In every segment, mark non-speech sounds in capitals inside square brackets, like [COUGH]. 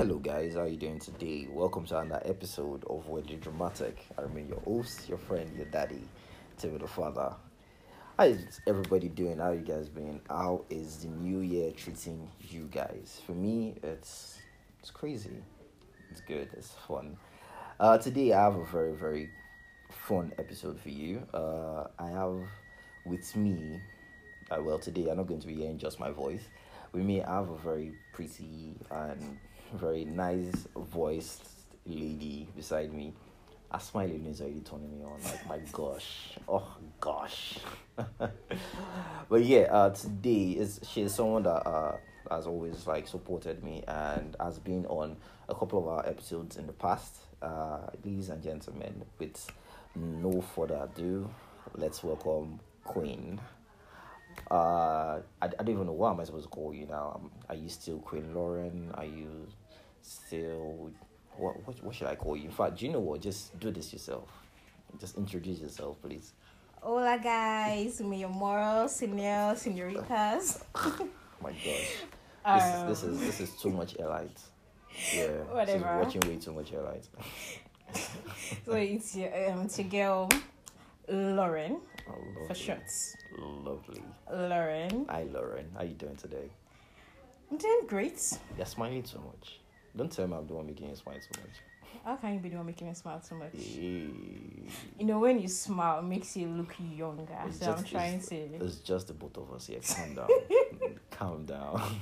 Hello, guys. How are you doing today? Welcome to another episode of Wedding Dramatic. I remain your host, your friend, your daddy, Timmy the father. How is everybody doing? How are you guys been? How is the new year treating you guys? For me, it's it's crazy. It's good. It's fun. Uh, today I have a very very fun episode for you. Uh, I have with me. Uh, well, today I'm not going to be hearing just my voice. With me, I have a very pretty and very nice voiced lady beside me. A smiling is already turning me on. Like my gosh, oh gosh. [LAUGHS] but yeah, uh, today is she's someone that uh has always like supported me and has been on a couple of our episodes in the past. Uh, ladies and gentlemen, with no further ado, let's welcome Queen. Uh, I, I don't even know what am I supposed to call you now. Um, are you still Queen Lauren? Are you still what, what? What should I call you? In fact, do you know what? Just do this yourself. Just introduce yourself, please. Hola guys, me your moral senior senoritas. [LAUGHS] My gosh, Um, this is this is this is too much airlight. Yeah, Whatever. She's watching way too much airlight. [LAUGHS] so it's your um it's your girl Lauren Oh, for shorts. Lovely. Lauren. Hi, Lauren. How you doing today? I'm doing great. You're smiling too much. Don't tell me I'm the one making you smile too much. How can you be the one making me smile so much? You know when you smile it makes you look younger. It's so I'm just- trying it's- to It's just the both of us here. Calm [LAUGHS] down. Calm down.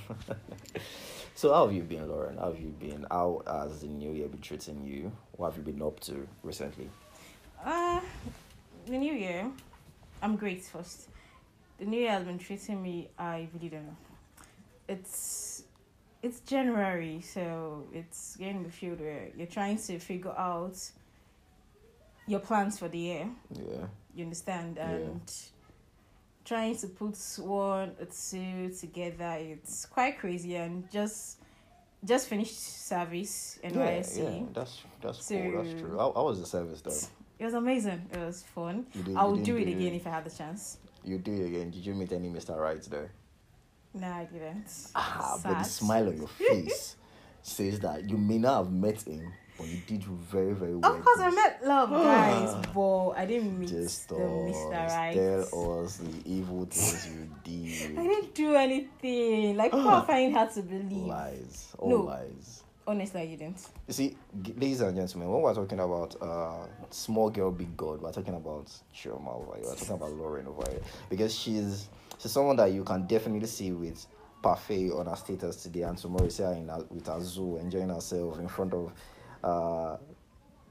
[LAUGHS] so how have you been, Lauren? How have you been? How has the new year been treating you? What have you been up to recently? uh the new year. I'm great first. The new year has been treating me I really don't know. It's it's January, so it's getting the field where you're trying to figure out your plans for the year. Yeah. You understand? Yeah. And trying to put one or two together, it's quite crazy and just just finished service Yeah, NYSC. yeah, that's that's cool. That's true. How, how was the service though? It was amazing. It was fun. I would do it again if I had the chance. You do it again. Did you meet any Mr. Right there? No, I didn't. Ah, but the smile on your face [LAUGHS] says that you may not have met him, but you did very, very well. Of course, I met love, [SIGHS] guys, but I didn't meet Just the Mr. Right. tell us the evil things you did. I didn't do anything. Like, people [SIGHS] finding it hard to believe. Lies, all No. lies. Honestly, I didn't. You see, ladies and gentlemen, when we're talking about uh, small girl, big god, we're talking about Chioma over here. We're talking about Lauren over here because she's she's someone that you can definitely see with parfait on her status today, and tomorrow you see her in her, with her zoo enjoying herself in front of uh,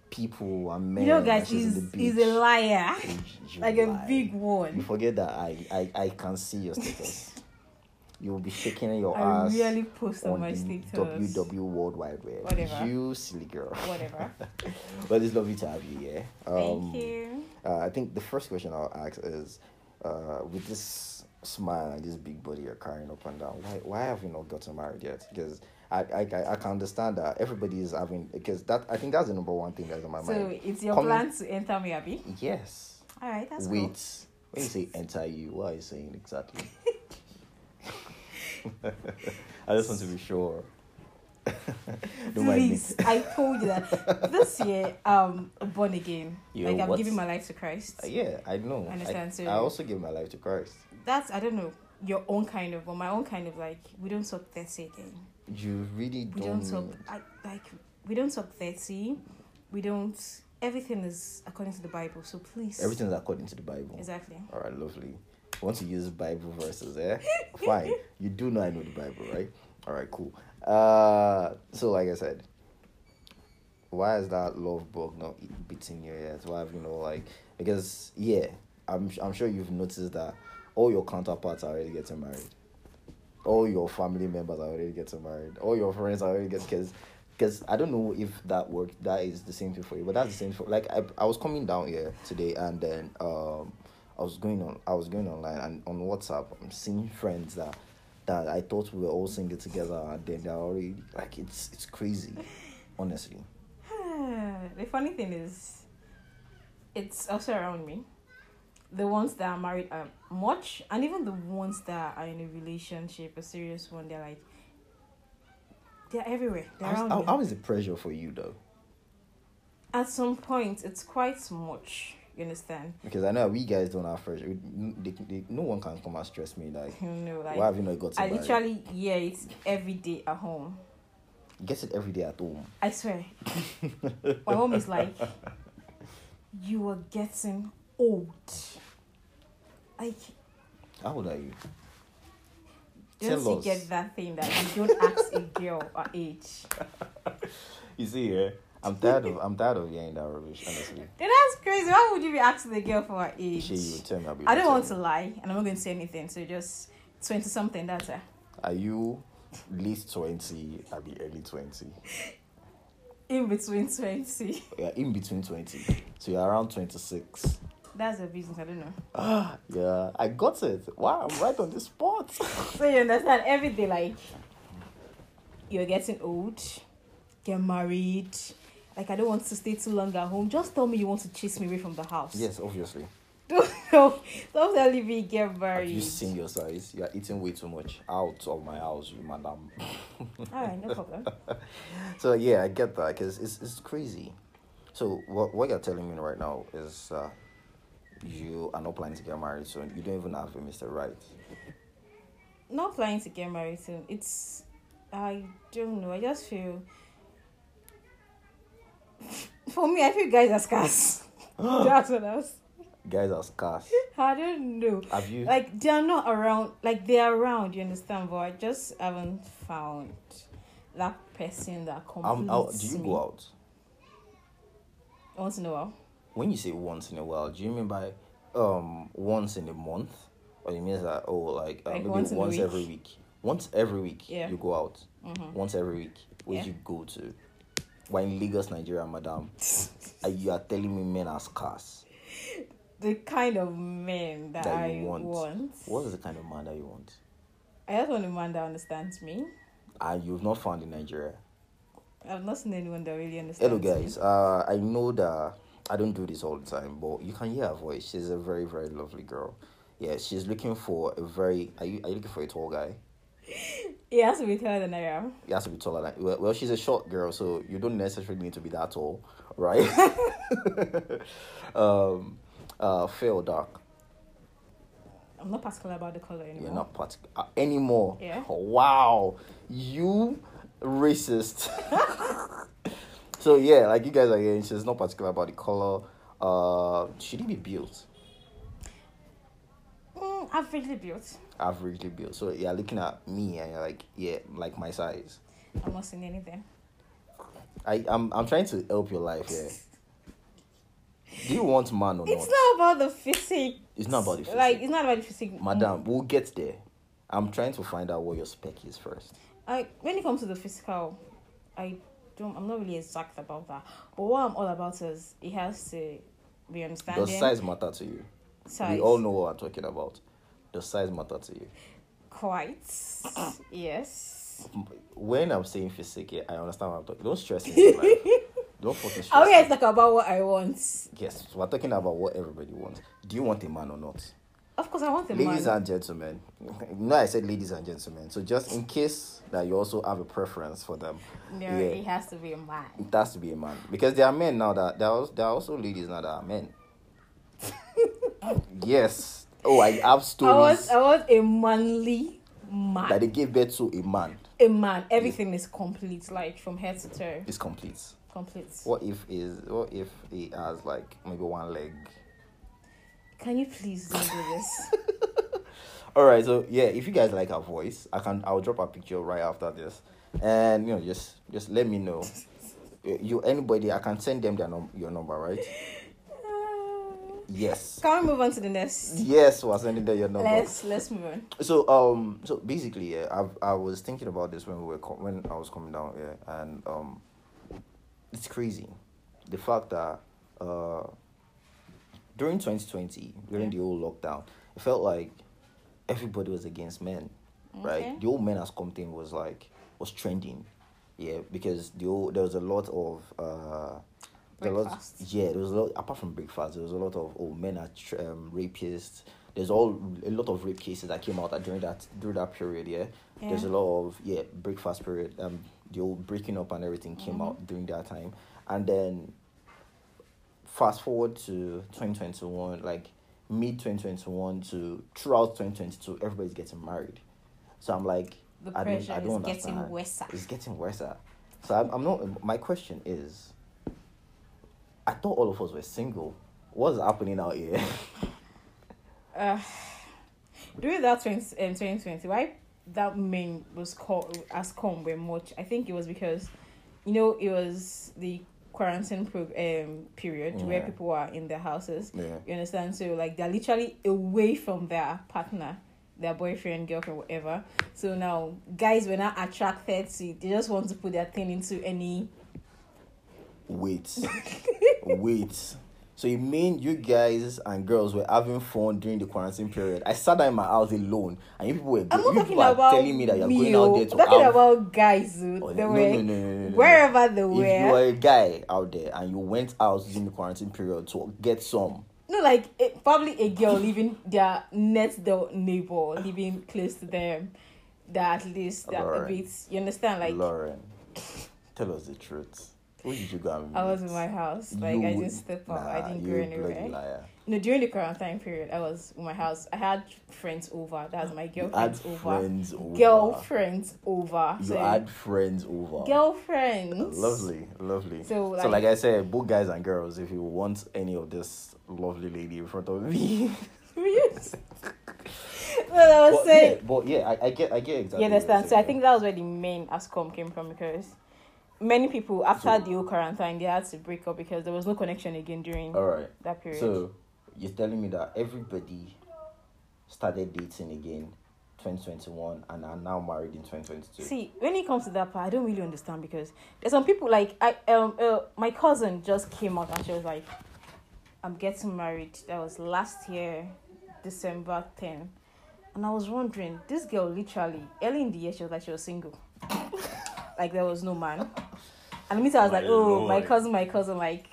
people and men. you know, guys, she's he's, he's a liar. You- [LAUGHS] like a lie. big You forget that I, I, I can see your status. [LAUGHS] you will be shaking your I ass really post on, on my status. WW World Wide Web. Whatever. You silly girl. Whatever. [LAUGHS] but it's lovely to have you here. Um, Thank you. Uh, I think the first question I'll ask is, uh, with this smile and this big body you're carrying up and down, why why have you not gotten married yet? Because I, I, I can understand that everybody is having because that I think that's the number one thing that's on my So, mind. So it's your Coming- plan to enter me, Abby? Yes. All right, that's Wait. cool. When you say enter you, what are you saying exactly? [LAUGHS] [LAUGHS] I just want to be sure. [LAUGHS] Don't mind me. Please, I told you that this year, um, born again. You're like I'm what? giving my life to Christ. Uh, Yeah, I know. I understand, I, so- I also give my life to Christ. That's I don't know your own kind of, or my own kind of like we don't talk thirty again. You really don't. We don't talk I, like we don't talk thirty. We don't. Everything is according to the Bible. So please. Everything is according to the Bible. Exactly. All right, lovely. Want to use Bible verses, eh? [LAUGHS] Fine. You do know I know the Bible, right? All right, cool. Uh, so like I said, why is that love bug not beating your ears? Why have you know like because yeah, I'm I'm sure you've noticed that all your counterparts are already getting married. All your family members are already getting married. All your friends are already getting because because I don't know if that work that is the same thing for you, but that's the same for like I I was coming down here today and then um I was going on I was going online and on WhatsApp I'm seeing friends that that I thought we were all single together and then they're already like it's it's crazy, honestly. [SIGHS] the funny thing is, it's also around me. The ones that are married are much, and even the ones that are in a relationship, a serious one, they're like, They're everywhere. They're around how, how is the pressure for you though? At some point, it's quite much. You understand? Because I know we guys don't have pressure. They- they- no one can come and stress me like, [LAUGHS] You know, like why have you not got to I literally yeah, it's every day at home. You get it every day at home. I swear. [LAUGHS] My mom is like, you are getting old. Like, How old are you? just Tell us. get that thing that you don't ask a girl her age. [LAUGHS] You see, yeah. I'm tired of I'm tired of hearing that rubbish. Honestly, that's crazy. Why would you be asking the girl for her age? she you tell me. I'll be I don't want to lie, and I'm not going to say anything. So just twenty something. That's it. Are you late twenty? I'll be early twenty. In between twenty. Yeah, in between twenty. So you're around twenty six. That's a business. I don't know. Ah, yeah, I got it. Wow, I'm right on the spot. [LAUGHS] So you understand every day, like you're getting old, get married. Like I don't want to stay too long at home. Just tell me you want to chase me away from the house. yes, obviously. [LAUGHS] Don't don't tell me get Have married. you seen your size? You are eating way too much out of my house, you madam. [LAUGHS] All right, no problem. So yeah, I get that because it's it's crazy. So what what you're telling me right now is uh, you are not planning to get married soon. You don't even have a Mr. Right. Not planning to get married soon. It's I don't know. I just feel. [LAUGHS] For me, I feel guys are scarce. [GASPS] That's what was. Guys are scarce. [LAUGHS] I don't know. Have you? like they're not around like they're around you understand but i just haven't found that person that completes um, do you me. go out? once in a while When you say once in a while, do you mean by um once in a month, or it means that oh like, uh, Like maybe once once, in every week? Once every week, Yeah. you go out. Mhm. Once every week, where Yeah. you go to? We're in Lagos, Nigeria, madam. [LAUGHS] and you are telling me men are scarce. the kind of men that, That i want. want, What is the kind of man that you want? i just want a man that understands me And you've not found in Nigeria. i've not seen anyone that really understands Hello, me. guys. Uh, I know that I don't do this all the time, but you can hear her voice. She's a very, very lovely girl. Yeah, she's looking for a very. Are you, are you looking for a tall guy? [LAUGHS] it has to be taller than i am He has to be taller than. Well, well, she's a short girl, so you don't necessarily need to be that tall, right? [LAUGHS] [LAUGHS] um, uh, fair or dark? i'm not particular about the color anymore You're not part uh, anymore. Yeah. Wow, you racist. So yeah, like you guys are hearing, she's not particular about the color. Uh, should he be built? mm, averagely built Averagely built. So you're looking at me and you're like, yeah, like my size. i'm not seeing anything I I'm I'm trying to help your life here. Do you want man or it's not? It's not about the physique It's not about the physique. like it's not about the physique Madam, we'll get there. I'm trying to find out what your spec is first. I when it comes to the physical, I don't. I'm not really exact about that. But what I'm all about is it has to be understanding. Does size matter to you? Size. We all know what I'm talking about. Does size matter to you? Quite. yes. When I'm saying physique, yeah, I understand what I'm talking. Don't stress me. [LAUGHS] Don't fucking stress. I always talk about what I want. Yes, we're talking about what everybody wants. Do you want a man or not? Of course, I want a ladies man. and gentlemen, no, I said ladies and gentlemen. So just in case that you also have a preference for them, no, yeah. it has to be a man. it has to be a man because there are men now that there are also, there are also ladies now that are men. [LAUGHS] yes. Oh, I have I want. stories I was a manly man. that they gave birth to a man. a man. Everything is complete, like from head to toe. It's complete. Complete. What if is what if he has like maybe one leg? Can you please do this? [LAUGHS] All right, so yeah, if you guys like our voice, I can I'll drop a picture right after this, and you know just just let me know. [LAUGHS] You- anybody I can send them their num- your number, right? Yes, Can we move on to the next? yes, we're sending them your number. Let's let's move on. So um, so basically, yeah, I I was thinking about this when we were co- when I was coming down here, and um, it's crazy, the fact that uh, during twenty twenty, during the old lockdown, it felt like everybody was against men, Okay. right? The old men as thing was like was trending, yeah, because the old, there was a lot of uh. There was yeah, there was a lot. Apart from breakfast, there was a lot of oh, men are um, rapists. there's all a lot of rape cases that came out that during that during that period. Yeah, there's a lot of yeah breakfast period. Um, the old breaking up and everything came Mhm. out during that time, and then fast forward to 2021, like mid 2021 to throughout 2022, everybody's getting married. So I'm like, The I don't, pressure I don't is getting understand. worse. It's getting worse. So I'm, I'm not. My question is, I thought all of us were single. What's happening out here? [LAUGHS] Uh, during that 20, um, 2020, why that main was called as come very much? I think it was because, you know, it was the quarantine pro- um, period where people are in their houses. yeah. You understand? So like they're literally away from their partner, their boyfriend, girlfriend, whatever. So now guys were not attracted to. They just want to put their thing into any Wait, [LAUGHS] wait. So you mean you guys and girls were having fun during the quarantine period? I sat down in my house alone, and you people were I'm not you talking people about telling me that you're me, going out there to I'm talking have. about guys. oh. They no, were no, no, no, wherever they if were. you are a guy out there and you went out during the quarantine period to get some, No, like it, probably a girl living their next door neighbor, living close to them, that at least that a Alright. bit. You understand? Like Lauren, tell us the truth. Who did you go and meet? I was in my house, like I You- didn't step out, I didn't go anywhere. liar. No, during the quarantine period, I was in my house. I had friends over. That was my girlfriends over. friends over. Girlfriends over. You so had friends over. girlfriends. Lovely, lovely. So like, so, like I said, both guys and girls, if you want any of this lovely lady in front of me, yes. Well, I was but, saying. yeah, but yeah, I, I get, I get exactly. You what understand? So I think that was where the main ASCOM came from because many people after So- the whole quarantine they had to break up because there was no connection again during All right. that period. So you're telling me that everybody started dating again, 2021, and are now married in 2022. See, when it comes to that part, I don't really understand because there's some people like I um uh, my cousin just came out and she was like, "I'm getting married." That was last year, December 10, and I was wondering, this girl literally early in the year she was like she was single, [LAUGHS] like there was no man, and me too, I was My like, "Oh, my cousin, my cousin, like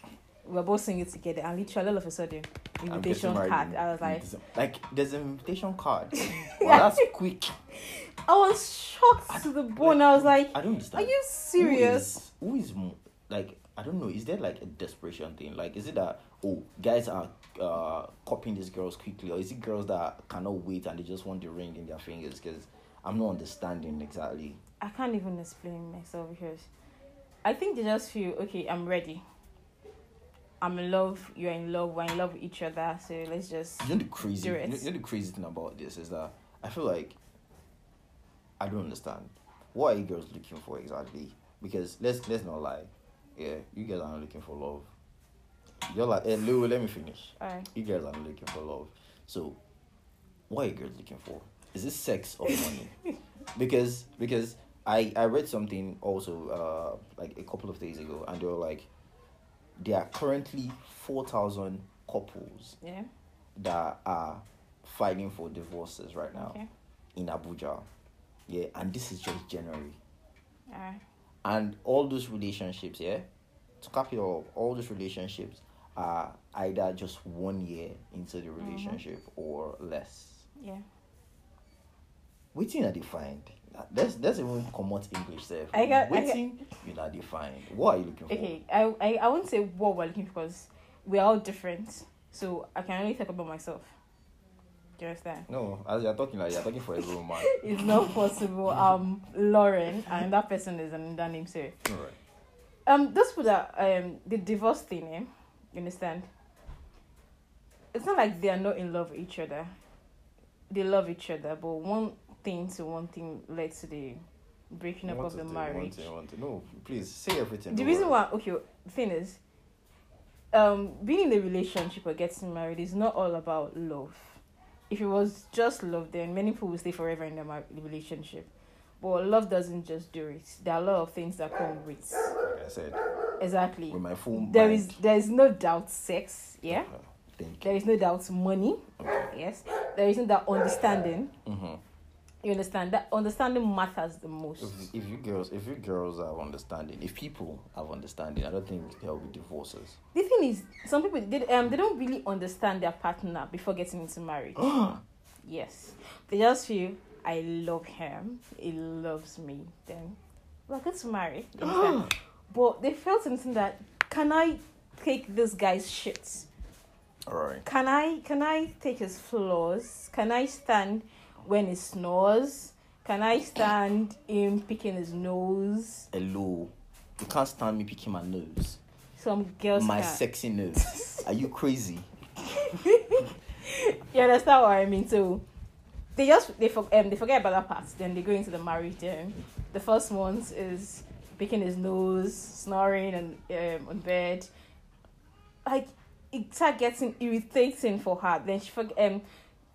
we're both single together," and literally all of a sudden, invitation card. I was like, like, there's an invitation card. [LAUGHS] Well, that's quick. [LAUGHS] I was shocked to the bone. I was like, I don't understand. "Are you serious?" Who is, who is like I don't know? Is there like a desperation thing? Like, is it that oh guys are uh copying these girls quickly, or is it girls that cannot wait and they just want the ring in their fingers? Because I'm not understanding exactly. I can't even explain myself because I think they just feel okay. I'm ready. I'm in love. You're in love. We're in love with each other. So let's just. You know the crazy. You know, you know the crazy thing about this is that I feel like I don't understand what are you girls looking for exactly? Because let's let's not lie, yeah, you guys are not looking for love. You're like, hey, Lou, let me finish. Alright. You guys are not looking for love. So, what are you girls looking for? Is it sex or money? [LAUGHS] because because I I read something also uh like a couple of days ago, and they were like, there are currently four thousand couples Yeah. that are fighting for divorces right now Okay. in Abuja. Yeah, and this is just January. Alright. And all those relationships, yeah, to cap it all, all those relationships are either just one year into the relationship or less. Yeah. Waiting are defined. Let's let's even come out English there. I got- Waiting, you're not defined. What are you looking for? Okay. I, I I won't say what we're looking for because we're all different. So I can only talk about myself. Do you understand? No, as you're talking like you're talking for a woman. [LAUGHS] It's not possible. Um, Lauren and that person is another name. So Alright. Um, those people that um the divorce thing, eh? You understand? It's not like they are not in love with each other. They love each other, but one thing to one thing led to the breaking up of the the marriage. Thing, one thing. No, please say everything. The reason why okay, the thing is, um, being in a relationship or getting married is not all about love. If it was just love, then many people will stay forever in their mar- relationship. But love doesn't just do it. There are a lot of things that come with Like I said, exactly. with my full There mind. is there is no doubt sex, yeah. Uh, Thank you. There is no doubt money, Okay. yes. There is no doubt understanding. Mm-hmm. You understand that understanding matters the most. If, if you girls, if you girls have understanding, if people have understanding, I don't think there will be divorces. The thing is, some people they um they don't really understand their partner before getting into marriage. [GASPS] yes, they just feel I love him, he loves me. Then we're good to marry. [GASPS] But they felt something that can I take this guy's shit? All right. Can I can I take his flaws? Can I stand when he snores? Can I stand him picking his nose? Hello. You can't stand me picking my nose. Some girls my can. sexy nose. [LAUGHS] Are you crazy? you understand what I mean? So they just they for, um, they forget about that part. Then they go into the marriage. Then the first ones is picking his nose, snoring and um, on bed. Like it start getting irritating for her. Then she forget um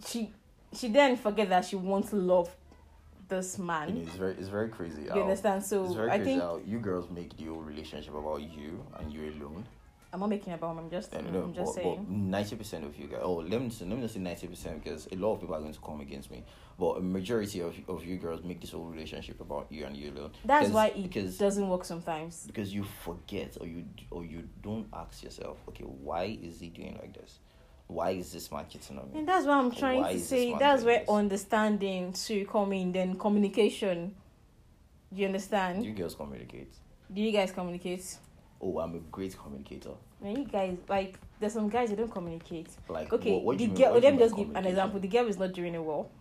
she she then forget that she wants to love this You know, man. it's very it's very crazy. You understand? It's So I think how you girls make the whole relationship about you and you alone. I'm not making it about him. I'm just And you I'm just but, saying. ninety percent of you guys. Oh, let me let me not say ninety percent because a lot of people are going to come against me. But a majority of of you girls make this whole relationship about you and you alone. That's why it because doesn't work sometimes. because you forget or you or you don't ask yourself, okay, why is he doing like this? Why is this cheating on me? And that's what I'm trying Why to say. That's where understanding to come in, then communication. Do you understand? Do You girls communicate. Do you guys communicate? Oh, I'm a great communicator. When you guys like, there's some guys that don't communicate. Like Okay, do the girl. Let me just give an example. The girl is not doing it well.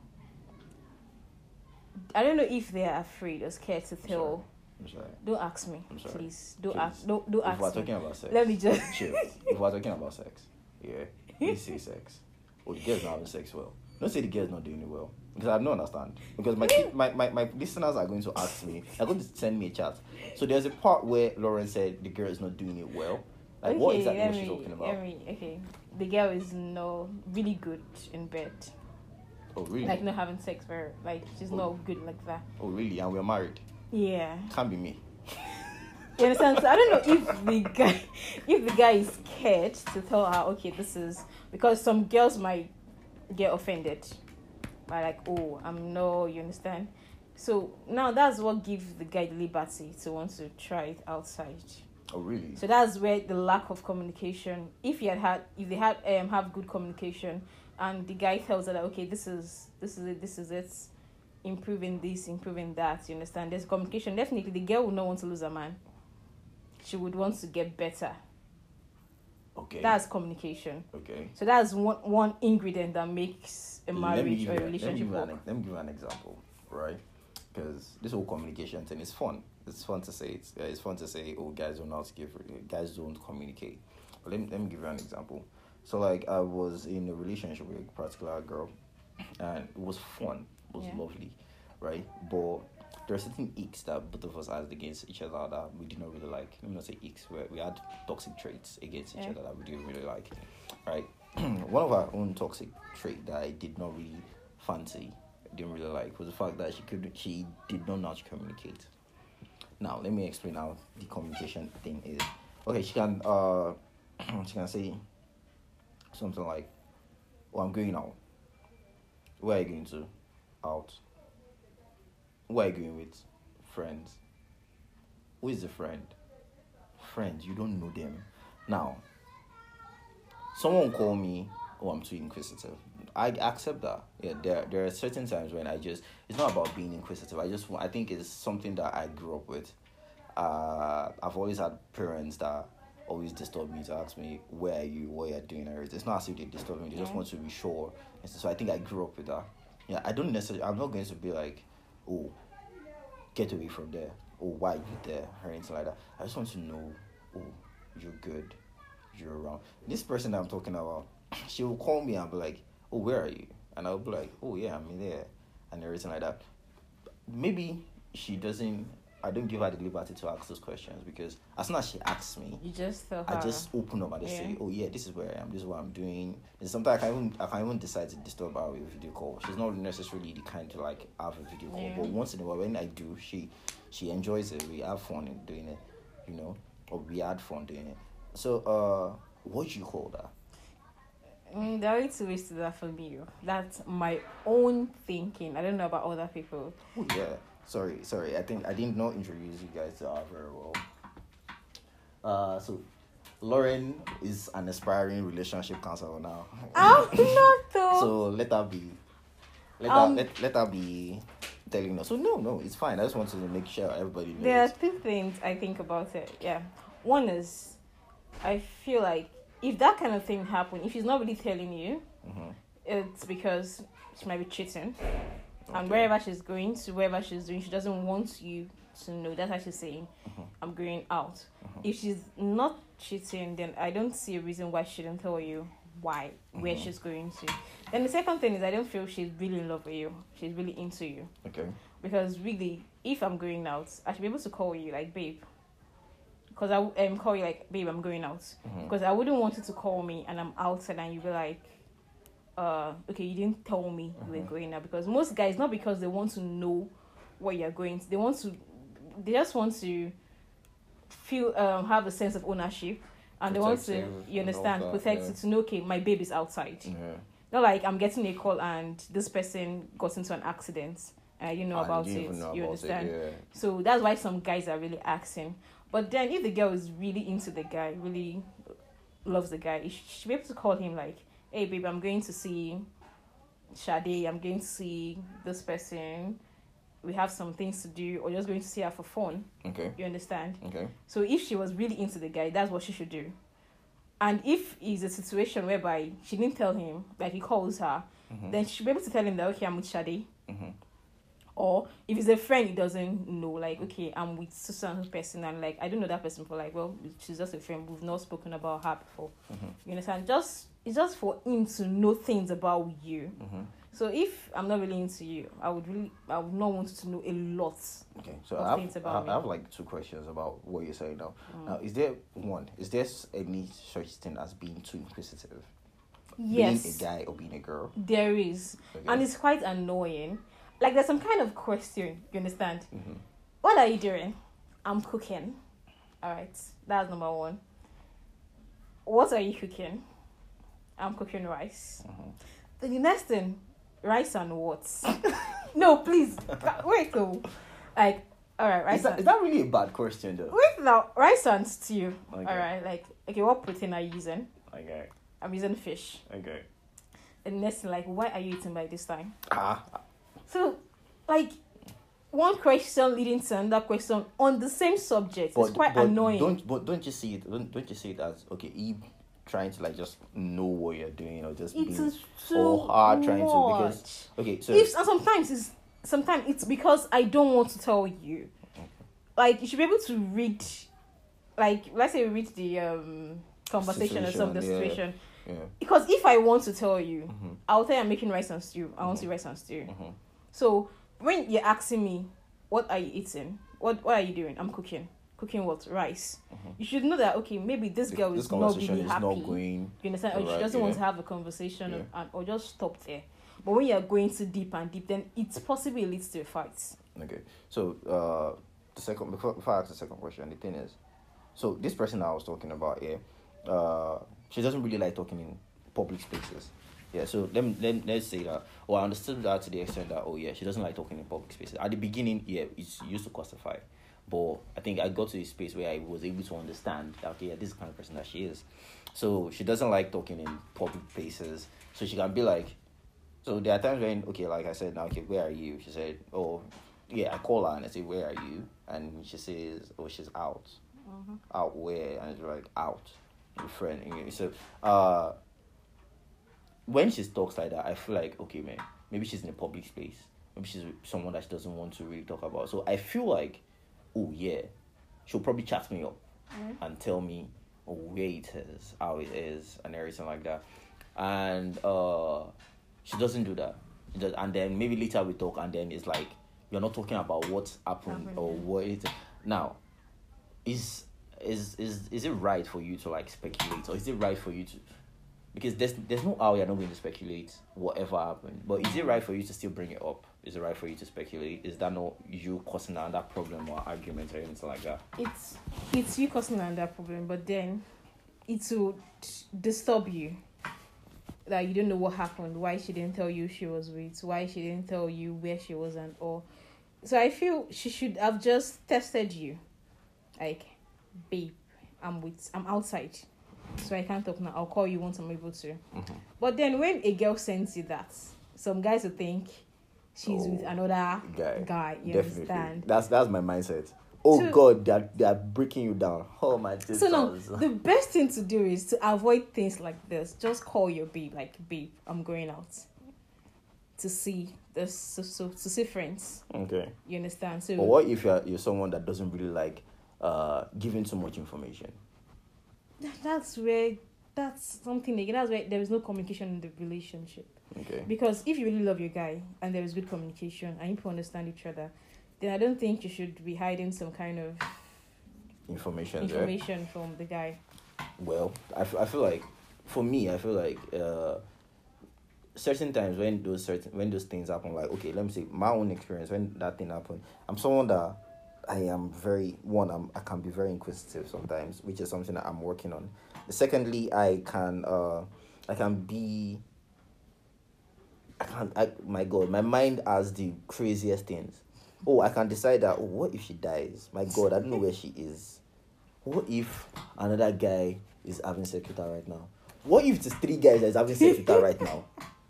I don't know if they are afraid or scared to tell. I'm sorry. Don't ask me, I'm sorry. please. Don't Please. ask. Don't don't If we're ask me. talking about sex, Let me just. chill. If we're talking about sex, yeah, please say sex. Oh, the girl's not having sex well. Don't say the girl's not doing it well because I don't understand. Because my, my, my, my listeners are going to ask me, they're going to send me a chat. So there's a part where Lauren said the girl is not doing it well. Like what Okay, exactly let was she talking about? me- okay, the girl is no really good in bed. Oh really? Like not having sex very like she's Oh. not good like that. oh really? And we're married. Yeah. Can't be me. You understand? So I don't know if the guy [LAUGHS] if the guy is scared to tell her, okay, this is because some girls might get offended by like, oh, I'm no, you understand? So now that's what gives the guy the liberty to want to try it outside. Oh really? So that's where the lack of communication. If you had had, if they had um have good communication, and the guy tells her that okay, this is this is it, this is it, improving this, improving that. You understand? There's communication. Definitely, the girl would not want to lose a man. She would want to get better. Okay. That's communication. okay. So that's one one ingredient that makes a marriage or a relationship you an work. Let me give you an example, right? Because this whole communication thing is fun. It's fun to say. It's, uh, it's fun to say, oh, guys don't know to give, guys don't communicate. But let me, let me give you an example. So, like, I was in a relationship with a particular girl, and it was fun. It was Yeah. lovely, right? But there are certain icks that both of us had against each other that we did not really like. Let me not say icks, where we had toxic traits against each Yeah. other that we didn't really like, right? [CLEARS THROAT] one of our own toxic trait that I did not really fancy, didn't really like, was the fact that she could she did not know how to communicate. Now let me explain how the communication thing is. Okay, she can uh [CLEARS THROAT] she can say something like, "Oh, I'm going out. Where are you going to? Out. Where are you going with? Friends. Who is the friend? Friends. You don't know them. Now, someone call me oh i'm too inquisitive i accept that yeah there there are certain times when i just it's not about being inquisitive i just i think it's something that i grew up with uh i've always had parents that always disturb me to ask me where are you what you're doing it's not as if they disturb me they just want to be sure and so, so i think i grew up with that yeah i don't necessarily i'm not going to be like oh get away from there oh, why are you there or anything like that i just want to know oh you're good you're around. This person that I'm talking about, [CLEARS THROAT] she will call me and be like, "Oh, where are you?" And I'll be like, "Oh yeah, I'm in there," and everything like that. Maybe she doesn't. I don't give her the liberty to ask those questions because as soon as she asks me, You just tell her. I just open up and just say, "Oh yeah, this is where I am. This is what I'm doing." And sometimes I can even I can even decide to disturb her with a video call. She's not necessarily the kind to like have a video call, Yeah. but once in a while when I do, she she enjoys it. We have fun in doing it, you know, or we had fun doing it. So, uh, what do you call that? Mm, there are only two ways to that for me. That's my own thinking. I don't know about other people. Oh yeah. Sorry, sorry. I think I did not know introduce you guys to her very well. Uh, so Lauren is an aspiring relationship counselor now. I'm not [LAUGHS] though. so let her be. Let Um, her let, let her be telling us. So no, no, it's fine. I just wanted to make sure everybody knows. There are two things I think about it. Yeah. One is, I feel like if that kind of thing happened, if she's not really telling you, Mhm. it's because she might be cheating. And wherever she's going to, wherever she's doing, she doesn't want you to know. That's why she's saying, Mhm. I'm going out. Mhm. If she's not cheating, then I don't see a reason why she didn't tell you why, where Mhm. she's going to. Then the second thing is, I don't feel she's really in love with you. She's really into you. Okay. Because really, if I'm going out, I should be able to call you like, babe. Because I um, call you like, babe, I'm going out. Mhm. Because I wouldn't want you to call me and I'm outside and you be like, uh, okay, you didn't tell me you were Mhm. going out. Because most guys, not because they want to know what you're going to, they want to, they just want to feel, um, have a sense of ownership. And they want to, you understand, that, protect yeah. you to know, okay, my babe is outside. Yeah. Not like I'm getting a call and this person got into an accident and I didn't know And about you it. know you about understand? It, So that's why some guys are really asking. But then if the girl is really into the guy, really loves the guy, she should be able to call him like, hey babe, I'm going to see Sade, I'm going to see this person. We have some things to do, or just going to see her for fun. Okay. You understand? Okay. So if she was really into the guy, that's what she should do. And if it's a situation whereby she didn't tell him, like he calls her, Mhm. then she should be able to tell him that okay, I'm with Sade. Mhm. Or if it's a friend he doesn't know, like, okay, I'm with certain person and like I don't know that person for like, well, she's just a friend. We've not spoken about her before. Mhm. You understand? Just it's just for him to know things about you. Mhm. So if I'm not really into you, I would really I would not want to know a lot. Okay, so of I have, things about I have like two questions about what you're saying now. Mm. Now, is there one? Is there any such thing as being too inquisitive? Yes, Being a guy or being a girl? there is. Okay. And it's quite annoying. Like there's some kind of question, you understand? Mhm. What are you doing? I'm cooking. Alright, that's number one. What are you cooking? I'm cooking rice. Mhm. Then the next thing, rice and what? [LAUGHS] no, please. [LAUGHS] Wait though. Like, alright, rice Is that, and is that really a bad question though? Wait now, rice and stew. Okay. Alright, like okay, what protein are you using? Okay. I'm using fish. Okay. And next thing, like, why are you eating by this time? Ah. So, like, one question leading to another question on the same subject. it's quite annoying. Don't but don't you see it? Don't, don't you see it as okay? Eve trying to like just know what you're doing or just it being or her trying to because okay. So if and sometimes it's sometimes it's because I don't want to tell you. Like you should be able to read, like let's say we read the um conversation or some of the Situation, yeah. situation. yeah. Because if I want to tell you, Mhm. I'll tell you I'm making rice and stew. I want to rice and stew. Mhm. So when you're asking me, what are you eating? What what are you doing? I'm cooking. Cooking what? Rice. Mhm. You should know that okay, maybe this girl this is not really is happy. not going. You understand? Or she doesn't want to have a conversation Yeah. and, or just stop there. But when you're going too deep and deep, then it's possibly leads to a fight. Okay. So uh, the second before, before I ask the second question, the thing is, so this person I was talking about here, uh, she doesn't really like talking in public spaces. Yeah. So let me, let let's say that. Oh, I understood that to the extent that oh yeah, she doesn't like talking in public spaces. At the beginning, yeah, it's used to classify. But I think I got to a space where I was able to understand that okay, yeah, this is the kind of person that she is. So she doesn't like talking in public places. So she can be like, so there are times when, okay, like I said, now, okay, where are you? She said, oh, yeah, I call her and I say, where are you? And she says, oh, she's out. Out where? And it's like, out. With friend. So, uh, when she talks like that, I feel like, okay, man, maybe she's in a public space. Maybe she's someone that she doesn't want to really talk about. So I feel like, oh, yeah, she'll probably chat me up and tell me oh, where it is, how it is, and everything like that. And uh, she doesn't do that. Does, and then maybe later we talk, and then it's like you're not talking about what happened Happened, or what it. Now, is is is is it right for you to like speculate, or is it right for you to? Because there's there's no how you're not going to speculate whatever happened. But is it right for you to still bring it up? Is it right for you to speculate? Is that not you causing another problem or argument or anything like that? It's it's you causing another problem, but then it will disturb you. That you don't know what happened, why she didn't tell you she was with, why she didn't tell you where she was and all. So I feel she should have just tested you. Like, babe, I'm with I'm outside, so I can't talk now. I'll call you once I'm able to. Mhm. But then when a girl sends you that, some guys will think she's with Oh, another Guy. guy. You Definitely. understand? That's that's my mindset. Oh So- God, they're they're breaking you down. Oh my So now the best thing to do is to avoid things like this. Just call your babe, like babe, I'm going out to see this, so, so to see friends. Okay. You understand? So But what if you're you're someone that doesn't really like uh giving too much information? That's where that's something again. That's where there is no communication in the relationship. Okay. Because if you really love your guy and there is good communication and you people understand each other, then I don't think you should be hiding some kind of Information. right? information from the guy. Well, I, f- I feel like for me, I feel like uh certain times when those certain when those things happen, like okay, let me say my own experience when that thing happened. I'm someone that I am very one. I'm I can be very inquisitive sometimes, which is something that I'm working on. Secondly, I can uh I can be. I can't. I, my God, my mind has the craziest things. Oh, I can decide that. Oh, what if she dies? My God, I don't know where she is. What if another guy is having sex with her right now? What if there's three guys that's having sex with her right now?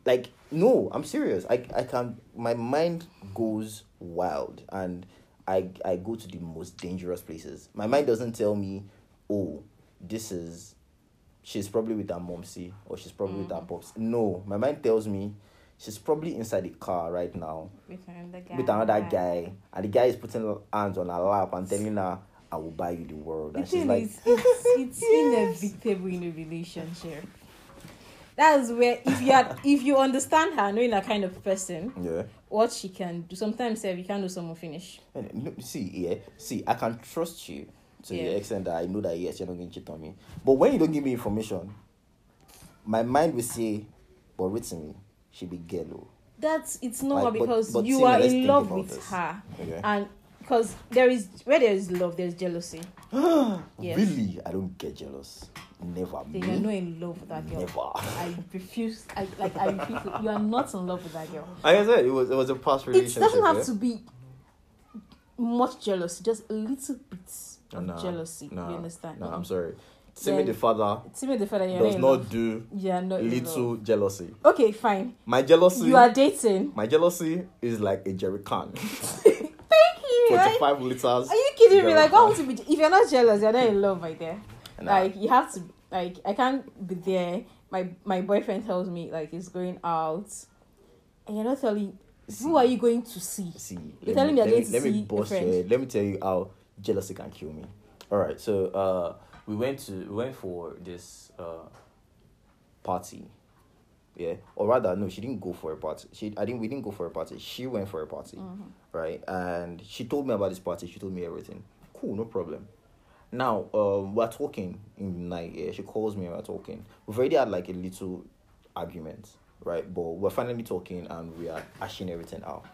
Like, no, I'm serious. I I can my mind goes wild and I I go to the most dangerous places. My mind doesn't tell me, oh, this is she's probably with her mom, momsy or she's probably with her mm. pops. No, my mind tells me she's probably inside the car right now With another guy. with another guy, and the guy is putting hands on her lap and telling her, "I will buy you the world," The and she's thing like, is, it's, it's [LAUGHS] inevitable in a relationship. That's where if you are, if you understand her, knowing that kind of person, "Yeah." what she can do. Sometimes if you can't do someone finish. See, yeah, see, I can trust you to Yeah. the extent that I know that yes, you're not going to cheat on me. But when you don't give me information, my mind will say, "But me, she be girl." That's it's normal Like, because but you are in love with this. her, Okay. and because there is where there is love, there's jealousy. [GASPS] Yes. Really, I don't get jealous. Never. Then you're not in love with that girl. Never. I refuse. I like. I repeat. it, You are not in love with that girl. Like I said, it was it was a past relationship. It doesn't have yeah? to be much jealousy. Just a little bit of Nah, jealousy. nah, you understand? No, Mm-mm. I'm sorry. Timmy Then- the father Tell me the father. you're does not not do Yeah, not in little love. jealousy. Okay, fine. My jealousy. You are dating. My jealousy is like a jerry can. [LAUGHS] Thank you. Are, Twenty-five liters. are you kidding me? Like, why would you be? If you're not jealous, you're not in love, right there. Nah. Like, you have to. Like, I can't be there. My my boyfriend tells me like he's going out, and you're not telling. Who are you going to see? See, You're let telling me, me you're me, going to let me see a friend. Let me tell you how jealousy can kill me. All right, so uh, we went to we went for this uh party, yeah, or rather, no, she didn't go for a party. She I didn't we didn't go for a party. She went for a party, Mm-hmm. Right? And she told me about this party. She told me everything. Cool, no problem. Now, um, we're talking in night. Yeah, she calls me and we're talking. We've already had like a little argument, right? But we're finally talking and we are hashing everything out,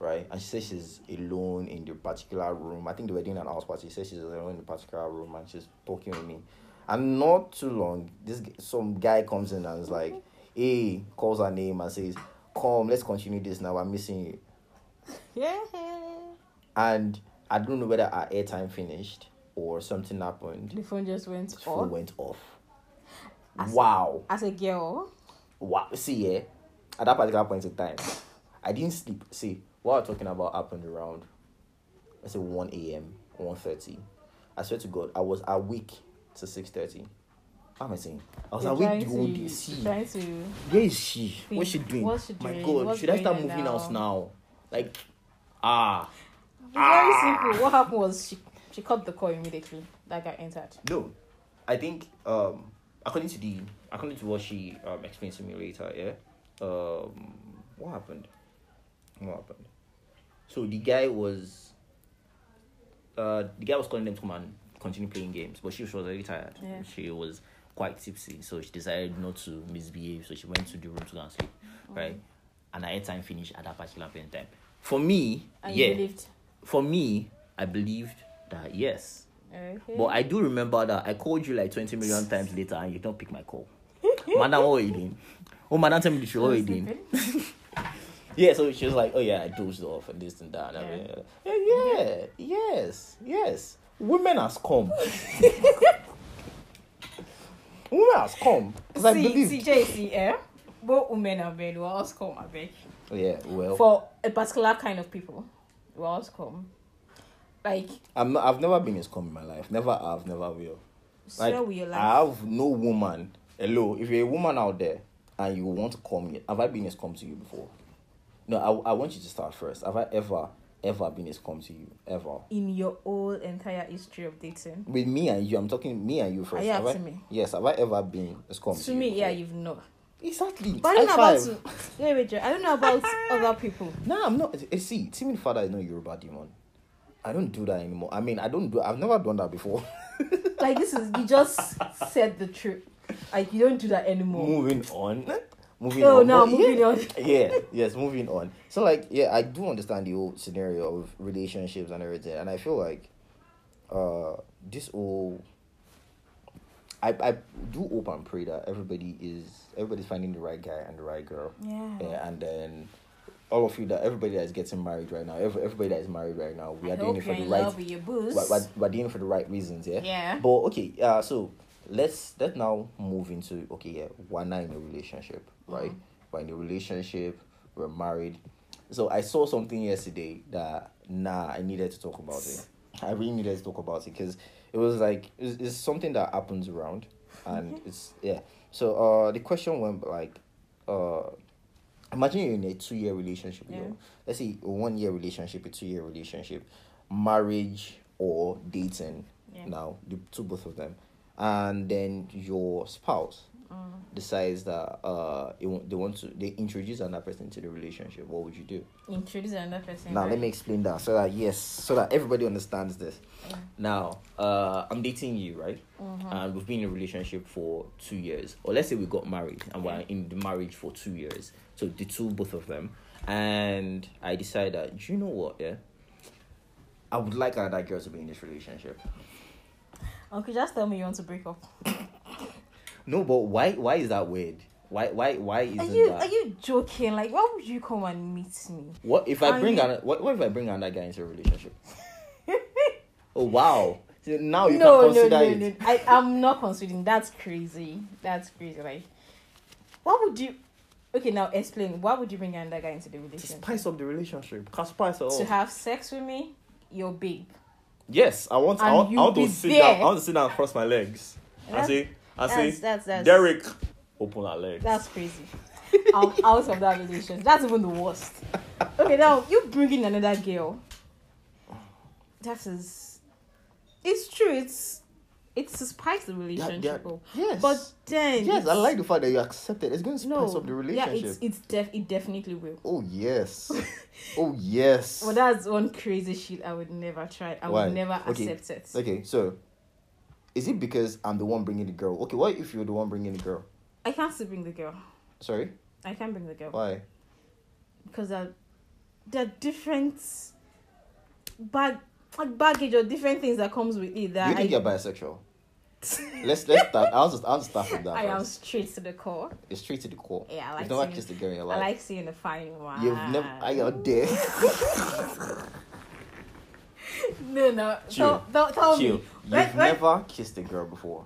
right? And she says she's alone in the particular room. I think they were doing an house party. She says she's alone in the particular room and she's talking with me. And not too long, this some guy comes in and is like, "Hey," calls her name and says, "Come, let's continue this now. I'm missing you." [LAUGHS] Yeah. And I don't know whether our airtime finished or something happened. The phone just went The phone off. went off. As- wow. As a girl, Wow. See, yeah, at that particular point in time, I didn't sleep. See, what we're talking about happened around, let's say 1 a.m., 1.30. I swear to God, I was awake to 6.30. What am I saying? I was you're awake the whole day. See, trying to. where is she? What's she doing? what's she doing? My? God, What's should I start moving now? house now? Like, ah. Very simple. What happened was she she cut the call immediately. That guy entered. No, I think um according to the according to what she um explained to me later, yeah. Um, what happened? What happened? So the guy was, uh, the guy was calling them to come and continue playing games, but she was already tired. Yeah. She was quite tipsy, so she decided not to misbehave. So she went to the room to go and sleep, right? And her time finished at that particular point in time. For me, And yeah. believed. For me, I believed that yes, Okay. but I do remember that I called you like 20 million [LAUGHS] times later and you don't pick my call. madam, what were you doing? Oh, madam, tell me truth. What you doing? [LAUGHS] Yeah, so she was like, oh, yeah, I dozed off and this and that. And Yeah. everything. yeah, yeah, yes, yes. Women has come. [LAUGHS] Somewhere else, come. Because I believe. see, JC, eh? Both women and men will always come, I beg. Yeah, well, For a particular kind of people, will always come. Like, I'm not, I've never been in scum in my life. Never have, never will. Like. I have no woman. Hello, if you're a woman out there and you want to come here, have I been a scum to you before? No, I, I want you to start first. Have I ever, ever been a scum to you? Ever? in your whole entire history of dating. With me and you, I'm talking me and you first. Are you Have I- me? Yes, have I ever been a scum to, To me, yeah, you've not. Exactly. But I don't know about five. wait, wait, I don't know about [LAUGHS] other people. No, I'm not. eh, See, Timmy Father is not Yoruba demon. I don't do that anymore. I mean, I don't do. I've never done that before. [LAUGHS] Like this is you just said the truth. Like you don't do that anymore. moving on. Moving Oh on. no, But moving yeah, on. [LAUGHS] yeah, yes, moving on. So like, yeah, I do understand the whole scenario of relationships and everything, and I feel like, uh, this whole. I I do hope and pray that everybody is everybody's finding the right guy and the right girl, Yeah. yeah, and then. All of you that everybody that is getting married right now, every, everybody that is married right now, we I are doing it for the right love with your booze. we're, we're, we're doing it for the right reasons, yeah. Yeah. But okay, uh, so let's let's now move into okay, yeah, we're now in a relationship, right? Mhm. We're in a relationship, we're married. So I saw something yesterday that nah, I needed to talk about it. I really needed to talk about it because it was like it's, it's something that happens around, and Okay. it's yeah. So uh, the question went like, uh, imagine you're in a two year relationship. you know. Let's say a one year relationship, a two year relationship, marriage or dating. Yeah. Now the two both of them, and then your spouse Mm. decides that uh they want, they want to they introduce another person to the relationship. What would you do? Introduce another person. Now right? let me explain that so that yes, so that everybody understands this. Yeah. Now, uh, I'm dating you, right? Mhm. And we've been in a relationship for two years, or let's say we got married and we're in the marriage for two years. So the two, both of them, and I decided that do you know what? Yeah, I would like another girl to be in this relationship. Okay, just tell me you want to break up. [LAUGHS] No, but why? Why is that weird? Why? Why? Why Are isn't you that? are you joking? Like, why would you come and meet me? What if I Are bring you- an, what, what if I bring another guy into a relationship? [LAUGHS] oh wow! So now you no, can no, consider no, it. no. I I'm not considering. That's crazy. That's crazy. Like, what would you? Okay, now explain. Why would you bring another guy into the To relationship? spice up the relationship. Can spice it To have sex with me, your babe. Yes, I want. I want, I want to sit there. down. I want to sit down and cross my legs. I That's- say, I That's say, that's that's Derek, open our legs. That's crazy. I'm out of that relationship. That's even the worst. Okay, now you bring in another girl. That is, it's true. It's it's to spice the relationship. yeah. up. yes. But then, yes, I like the fact that you accept it. It's going to spice no, up the yeah, relationship. it's it's def it definitely will. Oh yes. [LAUGHS] oh yes. Well that's one crazy shit I would never try. I Why? would never Okay. accept it. okay, so is it because I'm the one bringing the girl? Okay, what if you're the one bringing the girl? I can't still bring the girl. Sorry, I can't bring the girl why? because there, there are different bag baggage or different things that comes with it that you think I, you're bisexual? [LAUGHS] let's let's start. I'll just I'll start from that I am straight to the core. It's straight to the core. Yeah, I like You've never seeing- kissed a girl in your I like seeing the fine one. You've never. I got there. No, no. Chill. Don't, don't tell Chill. me. You've When- when- never kissed a girl before.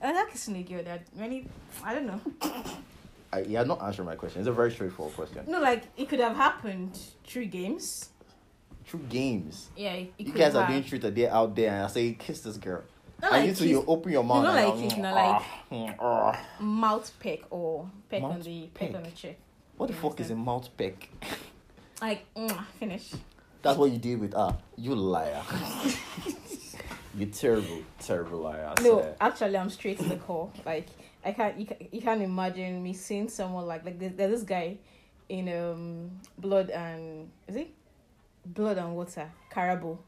I'm not kissing a girl. There are many. I don't know. [LAUGHS] I, you're not answering my question. It's a very straightforward question. No, like it could have happened through games. True games. Yeah, it, it You could guys are have. doing truth a day out there and I say kiss this girl. Not and like you two you open your mouth. not and like I'm, kiss, not "Ah, mm, ah." mouth peck or peck on the peck, peck? on the cheek. What the fuck is a mouth peck? [LAUGHS] Like mm, finish. That's what you did with ah. You liar. [LAUGHS] you terrible, terrible liar. No, actually, I'm straight to the core. Like I can't, you, can, you can't imagine me seeing someone like like there's, there's this guy in um blood and is it blood and water Karabo.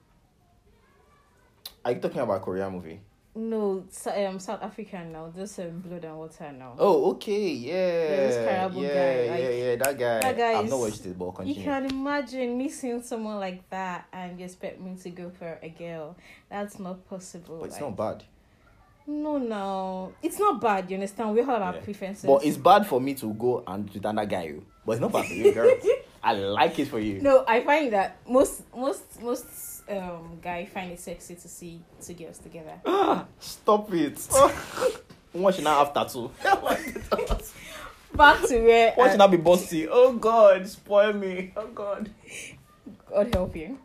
Are you talking about a Korean movie? No, um, South African now. This um, blood and water now. Oh, okay, yeah. Karabo yeah, guy, like, yeah, yeah, that guy. that guy I've not watched it, but You can imagine me seeing someone like that and you expect me to go for a girl. That's not possible. But it's like- not bad. No, no, it's not bad. You understand? We all have our Yeah. preferences. But it's bad for me to go and with another guy, oh. but it's not bad for you, girl. [LAUGHS] I like it for you. No, I find that most most most um guy find it sexy to see two girls together. [GASPS] Stop it. [LAUGHS] One should not have tattoo. [LAUGHS] Back to where One should not be bossy. Oh God, spoil me. Oh God. God help you.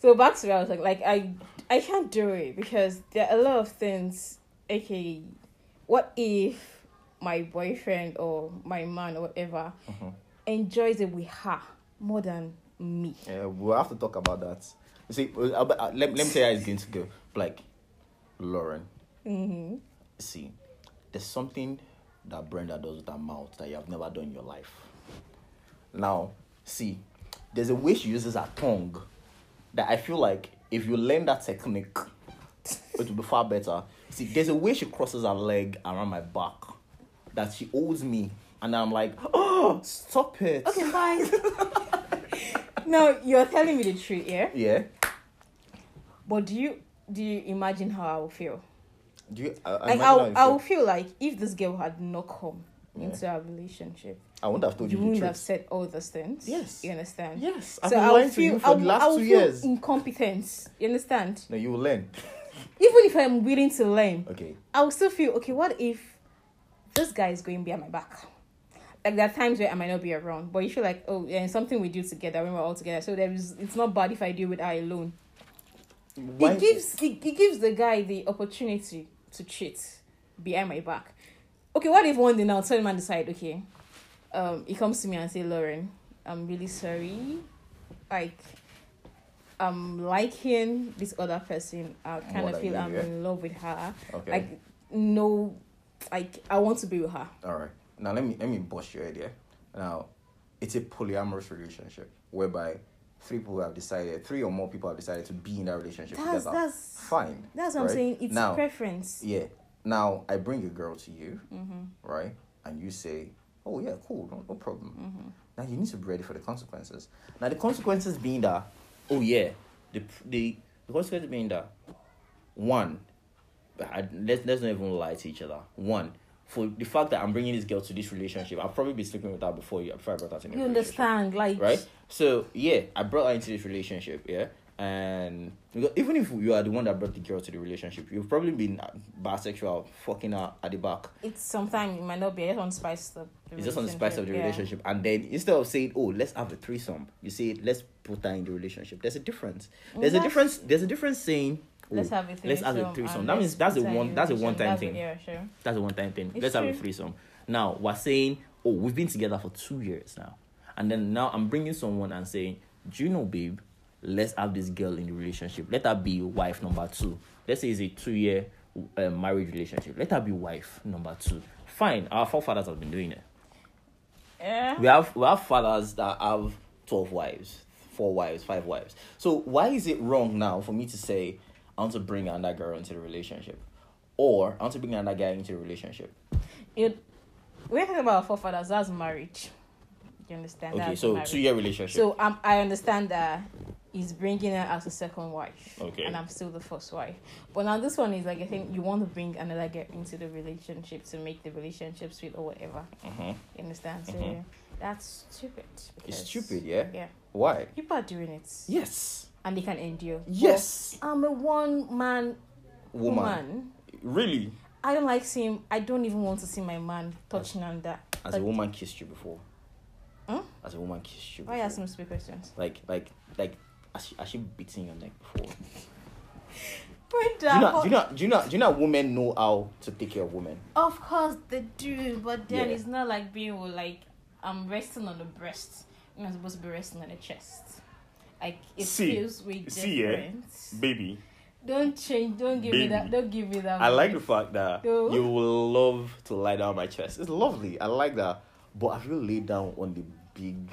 So back to where I was like, like I I can't do it because there are a lot of things. Okay, what if my boyfriend or my man or whatever Mhm. enjoys it with her more than me? Yeah, we'll have to talk about that. You see, uh, uh, let, let me tell you how it's going to go. Like, Lauren, Mm-hmm. see, there's something that Brenda does with her mouth that you have never done in your life. Now, see, there's a way she uses her tongue that I feel like if you learn that technique, [LAUGHS] it will be far better. See, there's a way she crosses her leg around my back that she holds me, and I'm like, oh, stop it. Okay, fine. [LAUGHS] [LAUGHS] no, you're telling me the truth, yeah. Yeah. But do you do you imagine how I will feel? Do you? I, I Like I will, I feel. will feel like if this girl had not come Yeah. into our relationship, I wouldn't have told you you, wouldn't have said all those things. Yes. You understand? Yes, I've so been I will lying to feel you for I the will, last I will two feel years. incompetence. You understand? No, you will learn. Even if I'm willing to learn, Okay. I will still feel okay. What if this guy is going behind my back? Like there are times where I might not be around, but you feel like oh, yeah, something we do together when we're all together. So there is, it's not bad if I do it I alone. Why- It gives it, it gives the guy the opportunity to cheat behind my back. Okay, what if one day now tell man decide, okay, um, he comes to me and say, Lauren, I'm really sorry. Like I'm liking this other person. I kind of feel you, I'm yeah. in love with her. Okay. Like no like I want to be with her. All right. Now let me let me bust your idea. Now, it's a polyamorous relationship whereby three people have decided, three or more people have decided to be in that relationship That's together. that's Fine. that's what I'm saying. It's now, preference. Yeah. Now I bring a girl to you, Mm-hmm. right? And you say, "Oh yeah, cool, no, no problem." Mm-hmm. Now you need to be ready for the consequences. Now the consequences being that, oh yeah, the the, the consequences being that, one, I, let's let's not even lie to each other. One, for the fact that I'm bringing this girl to this relationship, I've probably been sleeping with her before you before I brought her to You understand? Like right? So yeah, I brought her into this relationship, yeah. And because even if you are the one that brought the girl to the relationship, you've probably been bisexual, fucking her at the back. it's sometimes it might not be. I just want to spice the. the It's just on the spice of the yeah. relationship. And then instead of saying, oh, let's have a threesome, you say, let's put her in the relationship. There's a difference. Mm, there's a difference. There's a difference saying, oh, Let's have a threesome. let's have a threesome. That means that's a one. That's a one-time That's thing. Yeah, sure. that's a one time thing. It's let's have a true. threesome. Now, we're saying, oh, we've been together for two years now. And then now I'm bringing someone and saying, do you know, babe, let's have this girl in the relationship. Let her be wife number two. Let's say it's a two year uh, married relationship. Let her be wife number two. Fine, our forefathers have been doing it. Yeah. We have we have fathers that have twelve wives, four wives, five wives. So why is it wrong now for me to say I want to bring another girl into the relationship, or I want to bring another guy into the relationship? It, we're talking about forefathers. That's marriage. You understand? Okay, That's so two year relationship. So um, I understand that he's bringing her as a second wife. Okay. And I'm still the first wife. But now this one is like I think you want to bring another girl into the relationship to make the relationship sweet or whatever. Mhm. You understand? So Mhm. that's stupid. It's stupid, yeah. Yeah. Why? People are doing it. Yes. And they can endure. Yes. But I'm a one man Woman. woman. Really? I don't like seeing I don't even want to see my man touching on that. Has Like, a woman kissed you before? Huh? Has a woman kissed you? Why Before? ask me stupid questions? Like, like, like, has she, has she beaten your neck before? [LAUGHS] Brenda, Do you know? Do you know? Do you know? Do you know? Women know how to take care of women. Of course they do, but then Yeah. it's not like being with, like I'm resting on the breast. I'm not supposed to be resting on the chest. Like it See, feels way see, yeah. different. Baby, Don't change. Don't give me Baby. that. Don't give me that. I like the fact that No. you will love to lie down on my chest. It's lovely. I like that. But have you laid down on the big,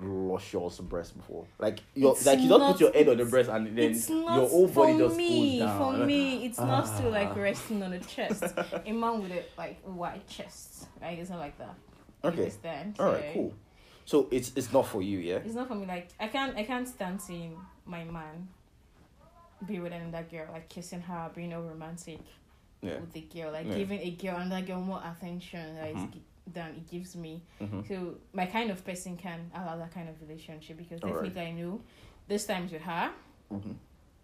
luscious breast before? Like you, like you don't put your head on the breast and then your whole body just me. goes down. For me, it's not still like Ah. resting on the chest. [LAUGHS] A man with a like wide chest, right? It's not like that. You Okay. Understand? All right, So, cool. So it's it's not for you, yeah. It's not for me. Like I can't. I can't stand seeing my man be with another girl, like kissing her, being all romantic Yeah. with the girl, like Yeah. giving a girl another girl more attention. Like Mhm. Than it gives me. Mhm. So my kind of person can allow that kind of relationship because Alright. definitely I know this time is with her, Mhm.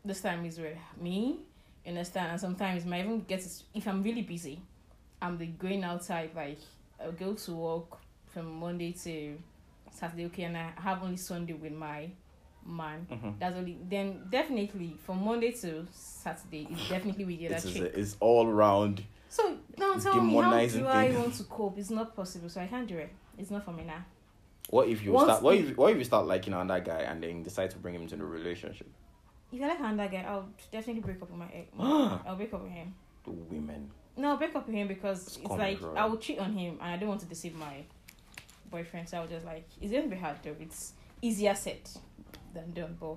this time is with me. You understand? And sometimes might even get if I'm really busy, I'm the going outside like I'll go to work from Monday to Saturday, okay, and I have only Sunday with my man. Mhm. That's only then definitely from Monday to Saturday it's definitely with the other It's, chick. it's, it's all round. So now tell me how do I thing. want to cope? It's not possible, so I can't do it. It's not for me now. What if you Once start? What if- what if you start liking another guy and then decide to bring him into the relationship? If I like another guy, I'll definitely break up with my ex. [GASPS] I'll break up with him. The women. No, I'll break up with him because it's Scum like. I will cheat on him and I don't want to deceive my boyfriend. So I was just like, it's gonna be hard though. It's easier said than done. But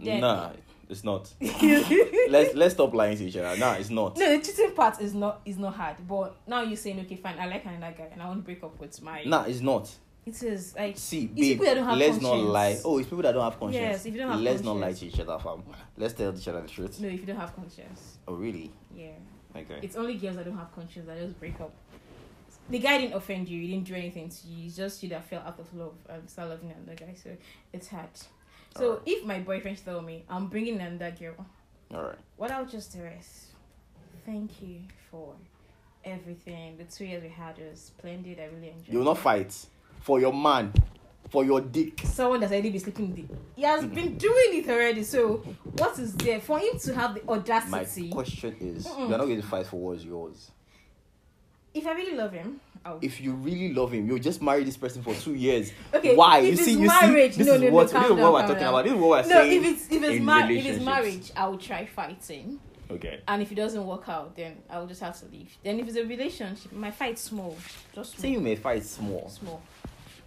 then, Nah, [LAUGHS] it's not. [LAUGHS] let's let's stop lying to each other. Nah, it's not. No, the cheating part is not is not hard. But now you're saying, okay, fine, I like another guy and I want to break up with my. Nah, it's not. It is like See, babe, people that don't have let's not lie. Oh, it's people that don't have conscience. Yes, if you don't have let's not lie to each other, fam. Let's tell each other the truth. no, if you don't have conscience, Oh, really? yeah. Okay. It's only girls that don't have conscience that just break up. The guy didn't offend you, he didn't do anything to you. It's just you that fell out of love um, and start loving another guy. So it's hard. So Alright. if my boyfriend told me I'm bringing another girl, All right. what I'll just do is thank you for everything. The two years we had was splendid. I really enjoyed. You will not fight for your man, for your dick. Someone that's already been sleeping. with- He has been doing it already. So what is there for him to have the audacity? My question is, Mm-mm. you're not going to fight for what's yours. If I really love him, I'll If you really love him, you'll just marry this person for two years. Okay, Why? if you it's see, you marriage- see, this no, is no, no, what calm this is what we're talking down. about. This is what we're no, saying. if it's if it's mar- if it's marriage, I will try fighting, okay. and if it doesn't work out, then I will just have to leave. Then if it's a relationship, my fight small, just Say you may fight small. small.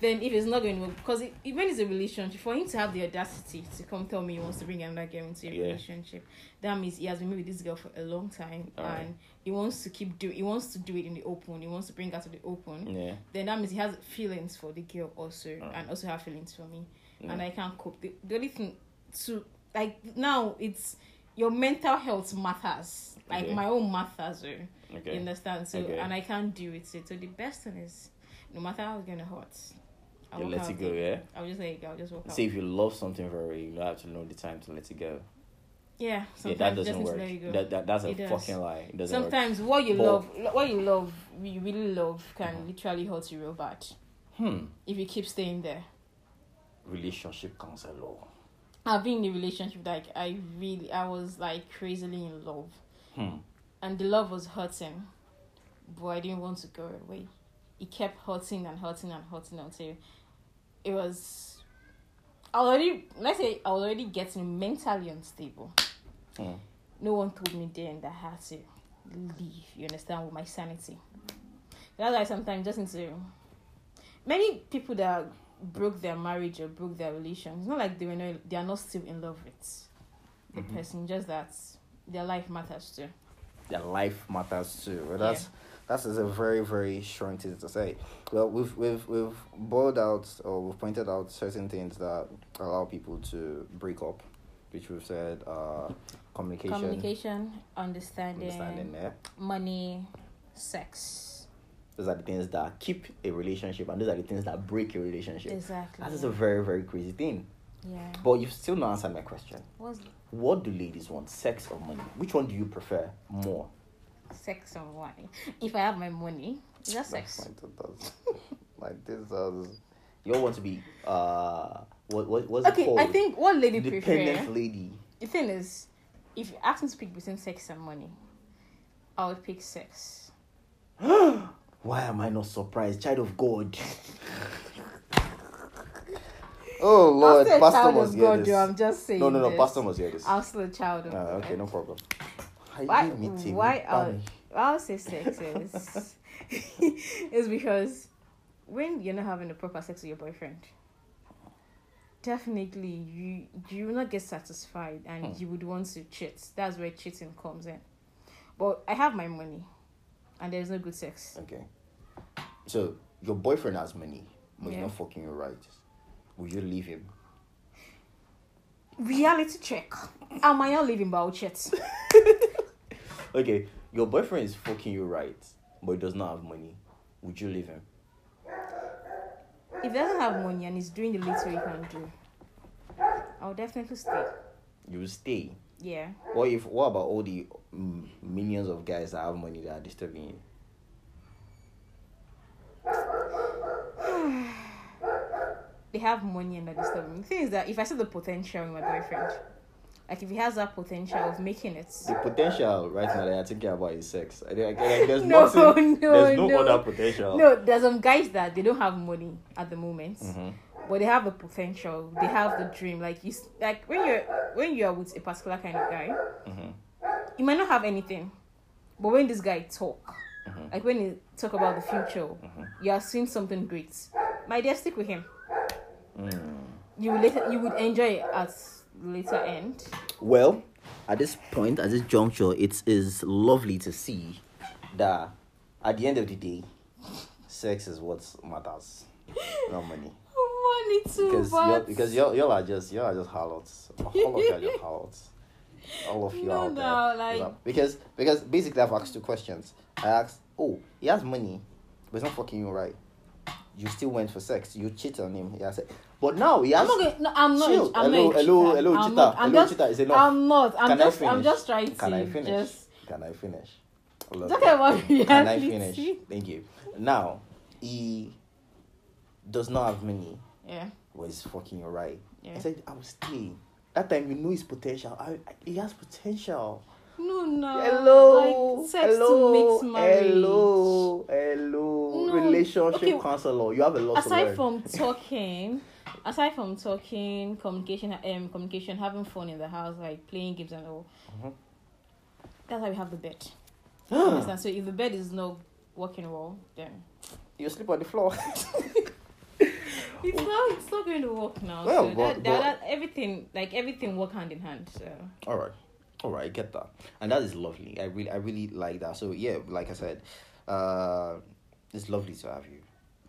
Then if it's not going to work, because it, it- when it's a relationship, for him to have the audacity to come tell me he wants to bring another girl into a Yeah. relationship, that means he has been with this girl for a long time, Alright. and he wants to keep do he wants to do it in the open. He wants to bring her to the open. Yeah. Then that means he has feelings for the girl also, and also have feelings for me yeah. and I can't cope. The, the only thing to like now it's your mental health matters. Like Okay. my own matters. oh, You understand? So Okay. and I can't do it. So, so the best thing is no matter how it's gonna hurt, You let it go, yeah? I'll just let it go. I'll just walk out. See, if you love something very, you have to know the time to let it go. yeah, Yeah, that doesn't work. to let it go. That, that that's a It does. fucking lie. It doesn't work. sometimes what you But- love, what you love, you really love, can Mhm. literally hurt you real bad Hmm. if you keep staying there. Relationship counselor. I've been in a relationship like I really, I was like crazily in love. Hmm. and the love was hurting, but I didn't want to go away. It kept hurting and hurting and hurting until it was already. Let's say I was already getting mentally unstable. Hmm. No one told me then that I had to leave. You understand with my sanity. That's why sometimes just need to. Many people that broke their marriage or broke their relation, it's not like they were not, they are not still in love with the Mhm. person. Just that their life matters too. Their life matters too. Well, that's that's a very very strong thing to say. Well, we've we've we've boiled out or we've pointed out certain things that allow people to break up, which we've said uh, communication, communication, understanding, understanding. Yeah, money, sex. those are the things that keep a relationship, and those are the things that break a relationship. Exactly. That is a very very crazy thing. yeah. But you've still not answered my question. What's What do ladies want, sex or money? Which one do you prefer more? Sex or money? If I have my money, is that sex? Like, [LAUGHS] this does. You all want to be uh what what what's it Okay, called? I think what lady Independent prefer. lady. The thing is, if you ask me to pick between sex and money, I would pick sex. [GASPS] Why am I not surprised? Child of God. [LAUGHS] oh Lord, Pastor must hear God, this. though, I'm just saying. no, no, no, this. Pastor must hear this. I'm still a child of Ah, God. okay, no problem. Why? Timmy, Why? I'll say sex is is because when you're not having a proper sex with your boyfriend, definitely you you will not get satisfied and Hmm. you would want to cheat. That's where cheating comes in. But I have my money, and there's no good sex. Okay. So your boyfriend has money, but he's not fucking you right. Will you leave him? Reality check. Am I not living but I'll cheat? [LAUGHS] Okay, your boyfriend is fucking you right, but he does not have money. Would you leave him? if he doesn't have money and he's doing the little he can do, I'll definitely stay. You will stay. Yeah. What if? What about all the mm, millions of guys that have money that are disturbing you? [SIGHS] They have money and they're disturbing. The thing is that if I see the potential in my boyfriend, like if he has that potential of making it, The potential right now that you're thinking about is sex. I, think- like, [LAUGHS] there's No, nothing. no, there's no, no. other potential. no, there's some guys that they don't have money at the moment, Mhm. but they have the potential. They have the dream. Like you, like when you're when you're with a particular kind of guy, Mhm. you might not have anything, but when this guy talk, Mhm. like when he talk about the future, Mhm. you are seeing something great. My dear, stick with him. Mm. You will later, you would enjoy it at later end. Well, at this point, at this juncture, it is lovely to see that at the end of the day, sex is what matters, not money. [LAUGHS] Money too, Because but you're, because y'all, y'all are just y'all are just harlots. All of you are just [LAUGHS] harlots. All of you No, out there. no, like- Yeah. because because basically I've asked two questions. I asked, oh, he has money, but he's not fucking you right. You still went for sex. You cheat on him. Yeah, I said, but now he has. I'm not going. No, I'm not. Chill. I'm hello, not. hello, hello, not- I'm hello, just, cheater. Is enough. I'm not. I'm Can I just. I'm just trying to. Can I finish? Just Can I finish? Love talking you. about reality. Can I finish? Thank you. Now, he does not have money. Yeah. Was fucking you right. Yeah. I said I will stay. That time you know his potential. I, I, he has potential. No, no. hello, Like sex hello, to mix marriage. hello, hello. No, Relationship okay. counselor. You have a lot to Aside from talking, [LAUGHS] aside from talking, communication, um, communication, having fun in the house, like playing games and all. Mhm. That's why we have the bed. [GASPS] Understand? So if the bed is not working well, then you sleep on the floor. [LAUGHS] [LAUGHS] it's not. It's not going to work now. Well, so but- that, that, that everything, like everything, work hand in hand. So All right, all right, I get that, and that is lovely. I really, I really like that. So yeah, like I said, uh, it's lovely to have you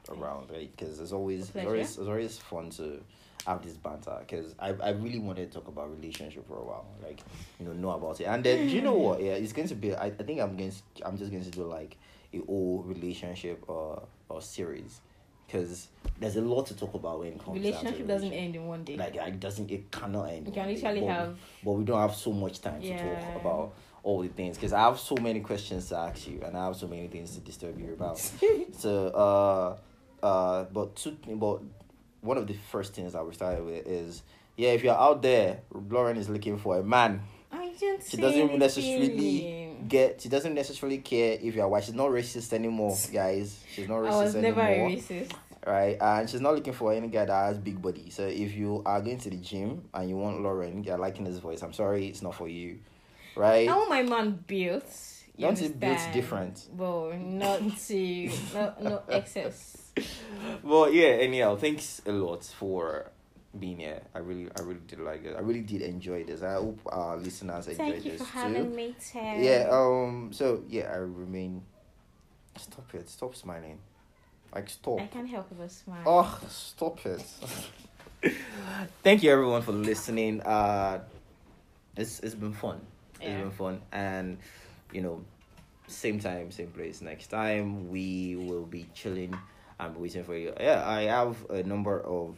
around, right? Because it's always, it's always, it's always fun to have this banter. Because I, I really wanted to talk about relationship for a while, like you know, know about it. And then you know what? Yeah, it's going to be. I, I think I'm going. To, I'm just going to do like a whole relationship or or series. Because there's a lot to talk about when it comes down to relationship doesn't end in one day. Like it doesn't, it cannot end. you can one day. literally But- have but we don't have so much time to Yeah. talk about all the things because I have so many questions to ask you and I have so many things to disturb you about. [LAUGHS] so, uh, uh, but two, but one of the first things that we started with is yeah, if you're out there, Lauren is looking for a man. I didn't She doesn't necessarily get. She doesn't necessarily care if you're white. She's not racist anymore, guys. She's not racist I was never anymore racist. right? And she's not looking for any guy that has big body. So if you are going to the gym and you want Lauren, you're liking his voice, I'm sorry, it's not for you, right? I want my man built. you Don't it built different? Well, not to no no excess. Well, yeah. Anyhow, thanks a lot for being here. I really, I really did like it. I really did enjoy this. I hope our listeners enjoyed Thank you this for too. having me. Yeah. Um. So yeah, I remain. Stop it! Stop smiling. Like stop. I can't help but smile. Oh, stop it. [LAUGHS] Thank you everyone for listening. Uh it's it's been fun. It's been fun and you know, same time, same place next time we will be chilling and waiting for you. Yeah, I have a number of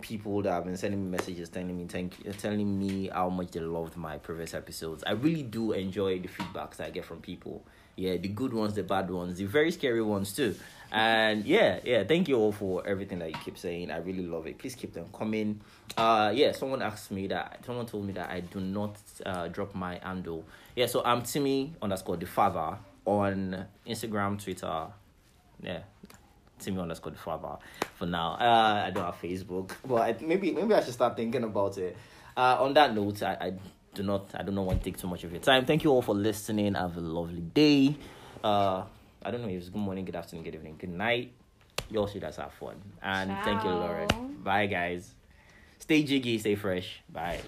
people that have been sending me messages telling me thank telling me how much they loved my previous episodes. I really do enjoy the feedbacks I get from people. Yeah, the good ones, the bad ones, the very scary ones too. And yeah, yeah, thank you all for everything that you keep saying. I really love it. Please keep them coming. Uh yeah, someone asked me that someone told me that I do not uh drop my handle. Yeah, so I'm Timmy underscore the father on Instagram, Twitter. Yeah. Timmy underscore the father for now. Uh, I don't have Facebook, but I, maybe maybe I should start thinking about it. Uh, on that note, I, I do not I do not want to take too much of your time. Thank you all for listening. Have a lovely day. Uh, I don't know if it's good morning, good afternoon, good evening, good night. You all should just have fun. And thank you, Ciao. Lauren. Bye, guys. Stay jiggy, stay fresh. Bye.